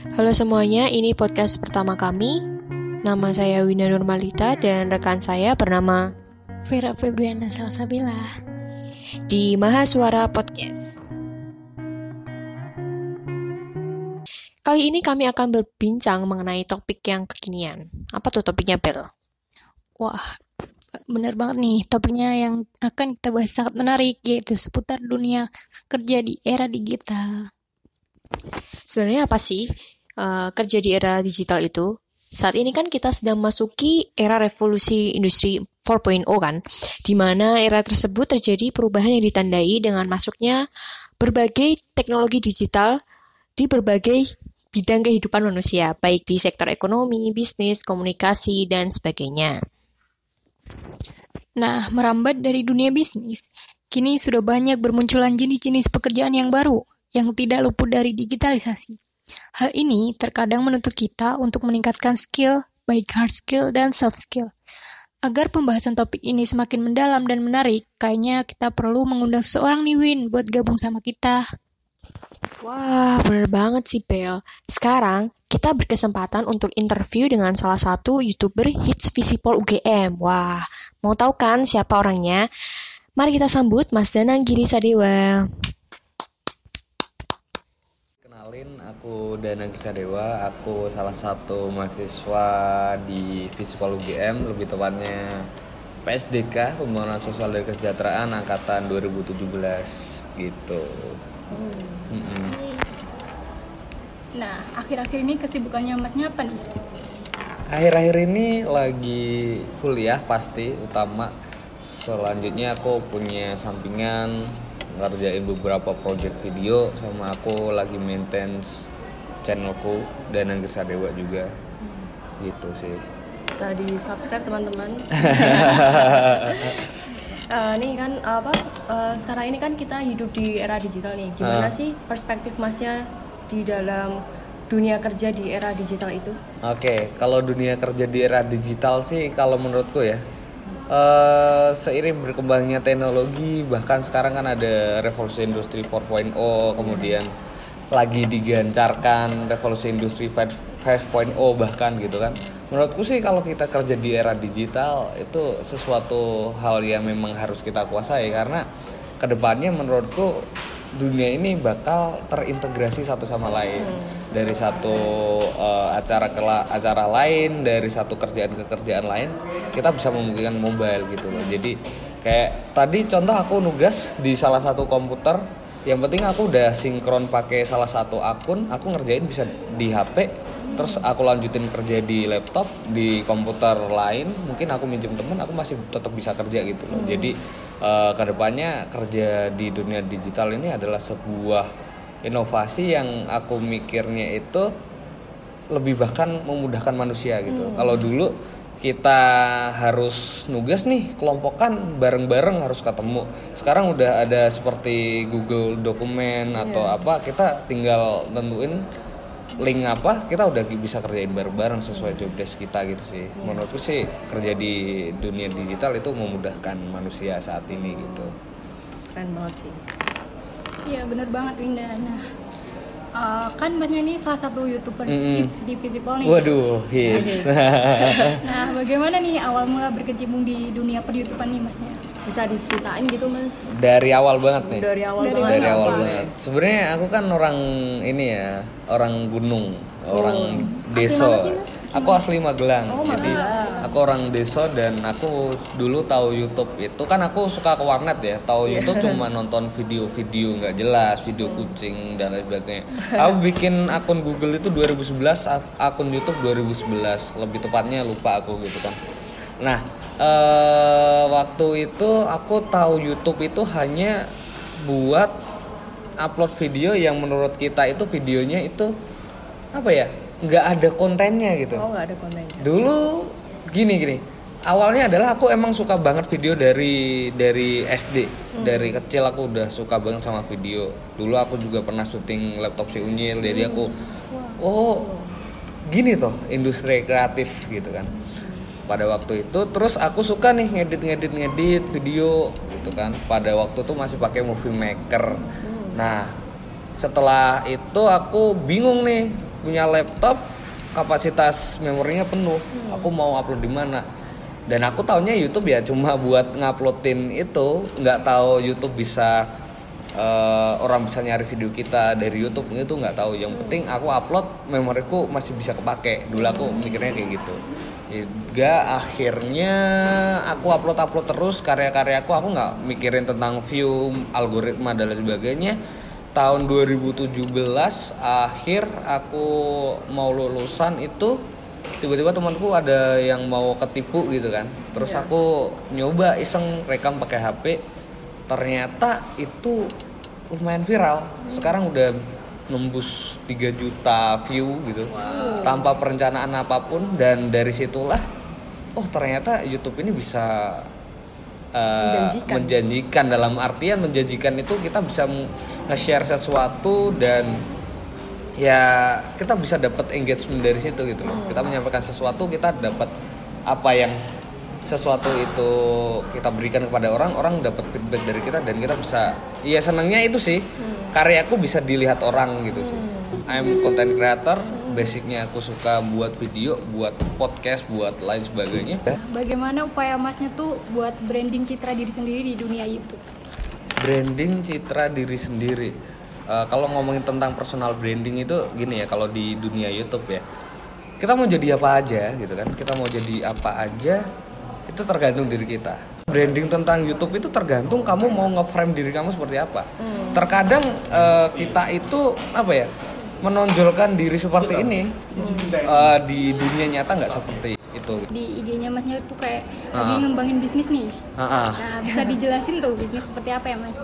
Halo semuanya, ini podcast pertama kami. Nama saya Wina Nurmalita dan rekan saya bernama Vera Febriana Salsabila. di Mahasuara Podcast. Kali ini kami akan berbincang mengenai topik yang kekinian. Apa tuh topiknya, Bel? Wah, bener banget nih topiknya yang akan kita bahas sangat menarik yaitu seputar dunia kerja di era digital. Sebenarnya apa sih eh, kerja di era digital itu? Saat ini kan kita sedang masuki era revolusi industri 4.0 kan, di mana era tersebut terjadi perubahan yang ditandai dengan masuknya berbagai teknologi digital di berbagai bidang kehidupan manusia, baik di sektor ekonomi, bisnis, komunikasi, dan sebagainya. Nah, merambat dari dunia bisnis, kini sudah banyak bermunculan jenis-jenis pekerjaan yang baru yang tidak luput dari digitalisasi. Hal ini terkadang menuntut kita untuk meningkatkan skill, baik hard skill dan soft skill. Agar pembahasan topik ini semakin mendalam dan menarik, kayaknya kita perlu mengundang seorang nih Win buat gabung sama kita. Wah, bener banget sih, Bel. Sekarang, kita berkesempatan untuk interview dengan salah satu YouTuber hits Visipol UGM. Wah, mau tahu kan siapa orangnya? Mari kita sambut Mas Danang Giri Sadewa. Kenalin, aku Danang Kisadewa, aku salah satu mahasiswa di Visipol UGM, lebih tepatnya PSDK, Pembangunan Sosial dan Kesejahteraan Angkatan 2017 gitu. Mm-mm. Nah, akhir-akhir ini kesibukannya masnya apa nih? Akhir-akhir ini lagi kuliah pasti utama. Selanjutnya aku punya sampingan ngerjain beberapa project video sama aku lagi maintenance channelku dan Anggir Sadewa juga. Gitu sih. bisa di subscribe teman-teman Eh, nih kan apa eh, sekarang ini kan kita hidup di era digital nih gimana Ah. sih perspektif masnya di dalam dunia kerja di era digital itu Oke, kalau dunia kerja di era digital sih kalau menurutku ya eh seiring berkembangnya teknologi bahkan sekarang kan ada revolusi industri 4.0 kemudian lagi digencarkan revolusi industri 5.0 bahkan gitu kan. Menurutku sih kalau kita kerja di era digital itu sesuatu hal yang memang harus kita kuasai karena ke depannya menurutku dunia ini bakal terintegrasi satu sama lain. Dari satu eh, acara ke la- acara lain dari satu kerjaan ke kerjaan lain kita bisa memungkinkan mobile gitu loh. Jadi kayak tadi contoh aku nugas di salah satu komputer yang penting aku udah sinkron pakai salah satu akun aku ngerjain bisa di HP terus aku lanjutin kerja di laptop di komputer lain mungkin aku minjem temen aku masih tetap bisa kerja gitu loh. Jadi eh, ke depannya kerja di dunia digital ini adalah sebuah inovasi yang aku mikirnya itu lebih bahkan memudahkan manusia gitu. Kalau dulu kita harus nugas nih kelompokan bareng-bareng harus ketemu. Sekarang udah ada seperti Google dokumen atau apa kita tinggal tentuin link apa kita udah bisa kerjain bareng-bareng sesuai job desk kita gitu sih menurutku sih kerja di dunia digital itu memudahkan manusia saat ini gitu keren banget sih Iya, bener banget Winda. Nah, eh, kan masnya ini salah satu youtuber Mm-mm. hits di Visipol nih. waduh hits Nah, bagaimana nih awal mula berkecimpung di dunia peryoutuban nih masnya? Bisa diceritain gitu mas dari awal banget nih dari awal Dari banget dari Awal apa? banget. Sebenarnya aku kan orang ini ya, orang gunung, orang desa. mana sih, Mas? Aku asli Magelang. Oh, Jadi Magelang. aku orang desa dan aku dulu tahu YouTube itu kan aku suka ke warnet ya. Tahu YouTube cuma nonton video-video nggak jelas, video kucing dan lain sebagainya. Aku bikin akun Google itu 2011, ak- akun YouTube 2011. Lebih tepatnya lupa aku gitu kan. Nah, eh, waktu itu aku tahu YouTube itu hanya buat upload video yang menurut kita itu videonya itu apa ya nggak ada kontennya gitu. Oh nggak ada kontennya. Dulu gini gini. Awalnya adalah aku emang suka banget video dari dari SD dari kecil aku udah suka banget sama video. Dulu aku juga pernah syuting laptop si unyil jadi aku oh gini toh industri kreatif gitu kan pada waktu itu terus aku suka nih ngedit ngedit ngedit video gitu kan. Pada waktu itu masih pakai movie maker. Nah setelah itu aku bingung nih punya laptop kapasitas memorinya penuh. Aku mau upload di mana? Dan aku taunya YouTube ya cuma buat nguploadin itu nggak tahu YouTube bisa eh, orang bisa nyari video kita dari YouTube itu nggak tahu. Yang penting aku upload memoriku masih bisa kepake. Dulu aku mikirnya kayak gitu. Juga akhirnya aku upload upload terus karya-karyaku aku. Nggak mikirin tentang view algoritma dan lain sebagainya. Tahun 2017 akhir aku mau lulusan itu tiba-tiba temanku ada yang mau ketipu gitu kan. Terus aku nyoba iseng rekam pakai HP ternyata itu lumayan viral. Sekarang udah nembus 3 juta view gitu. Tanpa perencanaan apa pun dan dari situlah oh ternyata YouTube ini bisa uh, Menjanjikan. menjanjikan. Dalam artian menjanjikan itu kita bisa nge-share sesuatu dan ya kita bisa dapat engagement dari situ gitu loh. Kita menyampaikan sesuatu kita dapat apa yang sesuatu itu kita berikan kepada orang, orang dapat feedback dari kita dan kita bisa iya senangnya itu sih. Karyaku bisa dilihat orang gitu sih. I'm content creator, basicnya aku suka buat video, buat podcast, buat lain sebagainya. Bagaimana upaya Masnya tuh buat branding citra diri sendiri di dunia YouTube? branding citra diri sendiri Eh, kalau ngomongin tentang personal branding itu gini ya kalau di dunia YouTube ya kita mau jadi apa aja gitu kan kita mau jadi apa aja itu tergantung diri kita branding tentang YouTube itu tergantung kamu mau nge-frame diri kamu seperti apa terkadang eh, kita itu apa ya menonjolkan diri seperti ini eh, di dunia nyata nggak seperti itu Di IG-nya Masnya tuh kayak Ah. lagi ngembangin bisnis nih. Ah, ah. Nah, bisa dijelasin tuh bisnis seperti apa ya, Mas?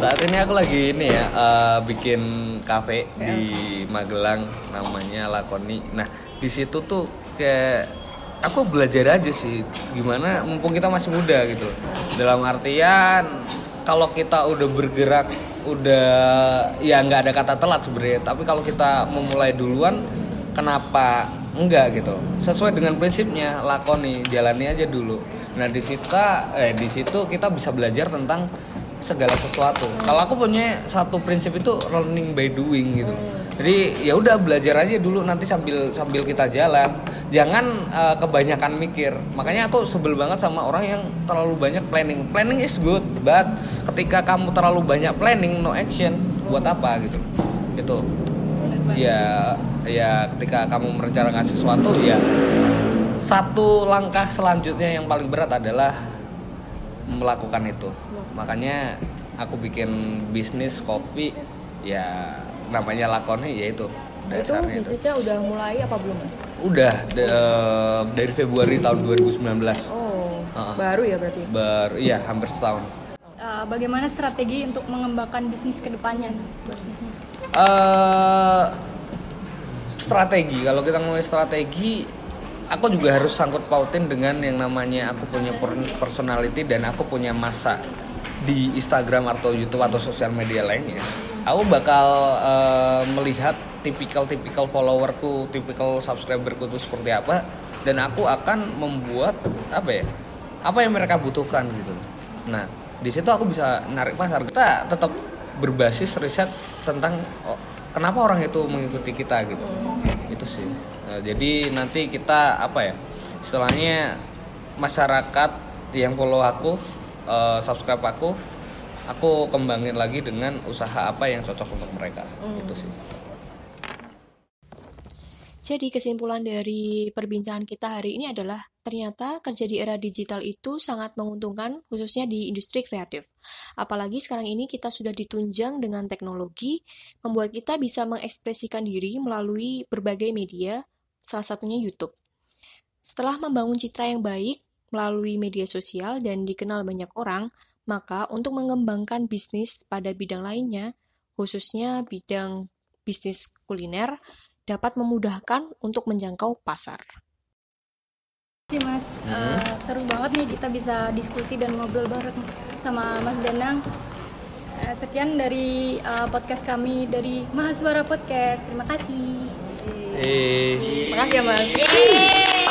Saat ini aku lagi ini ya eh, bikin kafe di Magelang namanya Lakoni. Nah di situ tuh kayak aku belajar aja sih gimana mumpung kita masih muda gitu. Dalam artian kalau kita udah bergerak udah ya nggak ada kata telat sebenarnya. Tapi kalau kita memulai duluan kenapa enggak gitu sesuai dengan prinsipnya lakoni jalani aja dulu nah di situ eh di situ kita bisa belajar tentang segala sesuatu kalau aku punya satu prinsip itu learning by doing gitu jadi ya udah belajar aja dulu nanti sambil sambil kita jalan. Jangan eh, kebanyakan mikir. Makanya aku sebel banget sama orang yang terlalu banyak planning. Planning is good but ketika kamu terlalu banyak planning no action buat apa gitu? Itu ya ya ketika kamu merencanakan sesuatu ya satu langkah selanjutnya yang paling berat adalah melakukan itu. Makanya aku bikin bisnis kopi ya namanya lakoni yaitu itu bisnisnya udah mulai apa belum mas? udah de- dari Februari tahun 2019 Oh Ah. baru ya berarti. ber iya hampir setahun Eh, bagaimana strategi untuk mengembangkan bisnis ke depannya bisnis? eh strategi kalau kita ngomongin strategi aku juga harus sangkut pautin dengan yang namanya aku punya per- personality dan aku punya masa di Instagram atau YouTube atau sosial media lainnya aku bakal eh, melihat tipikal-tipikal followerku, tipikal subscriberku itu seperti apa dan aku akan membuat apa ya? Apa yang mereka butuhkan gitu. Nah, di situ aku bisa narik pasar. Kita tetap berbasis riset tentang oh, kenapa orang itu mengikuti kita gitu. Itu sih. Nah, jadi nanti kita apa ya? Istilahnya masyarakat yang follow aku, eh, subscribe aku, aku kembangin lagi dengan usaha apa yang cocok untuk mereka. Itu sih. Jadi kesimpulan dari perbincangan kita hari ini adalah ternyata kerja di era digital itu sangat menguntungkan khususnya di industri kreatif. Apalagi sekarang ini kita sudah ditunjang dengan teknologi membuat kita bisa mengekspresikan diri melalui berbagai media, salah satunya YouTube. Setelah membangun citra yang baik melalui media sosial dan dikenal banyak orang, maka untuk mengembangkan bisnis pada bidang lainnya, khususnya bidang bisnis kuliner, dapat memudahkan untuk menjangkau pasar. sih mas Eh, seru banget nih kita bisa diskusi dan ngobrol bareng sama Mas Danang Eh, sekian dari eh, podcast kami dari Mahasiswa Podcast terima kasih Eh. Makasih ya mas. Yeay.